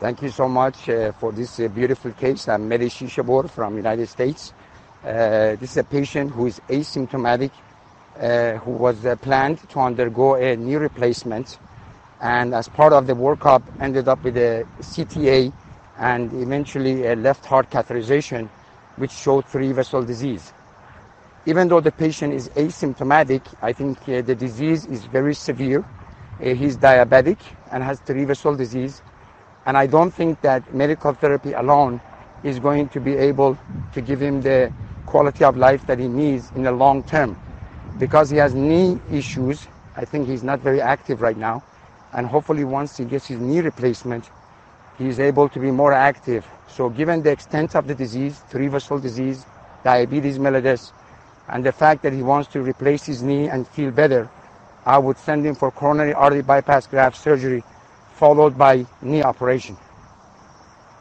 Thank you so much uh, for this uh, beautiful case. I'm Mehdi Shishehbor from United States. Uh, this is a patient who is asymptomatic, uh, who was uh, planned to undergo a knee replacement, and as part of the workup, ended up with a CTA and eventually a left heart catheterization, which showed three vessel disease. Even though the patient is asymptomatic, I think uh, the disease is very severe. he's diabetic and has three vessel disease and I don't think that medical therapy alone is going to be able to give him the quality of life that he needs in the long term. Because he has knee issues, I think he's not very active right now. And hopefully once he gets his knee replacement, he's able to be more active. So given the extent of the disease, vessel disease, diabetes mellitus, and the fact that he wants to replace his knee and feel better, I would send him for coronary artery bypass graft surgery followed by knee operation.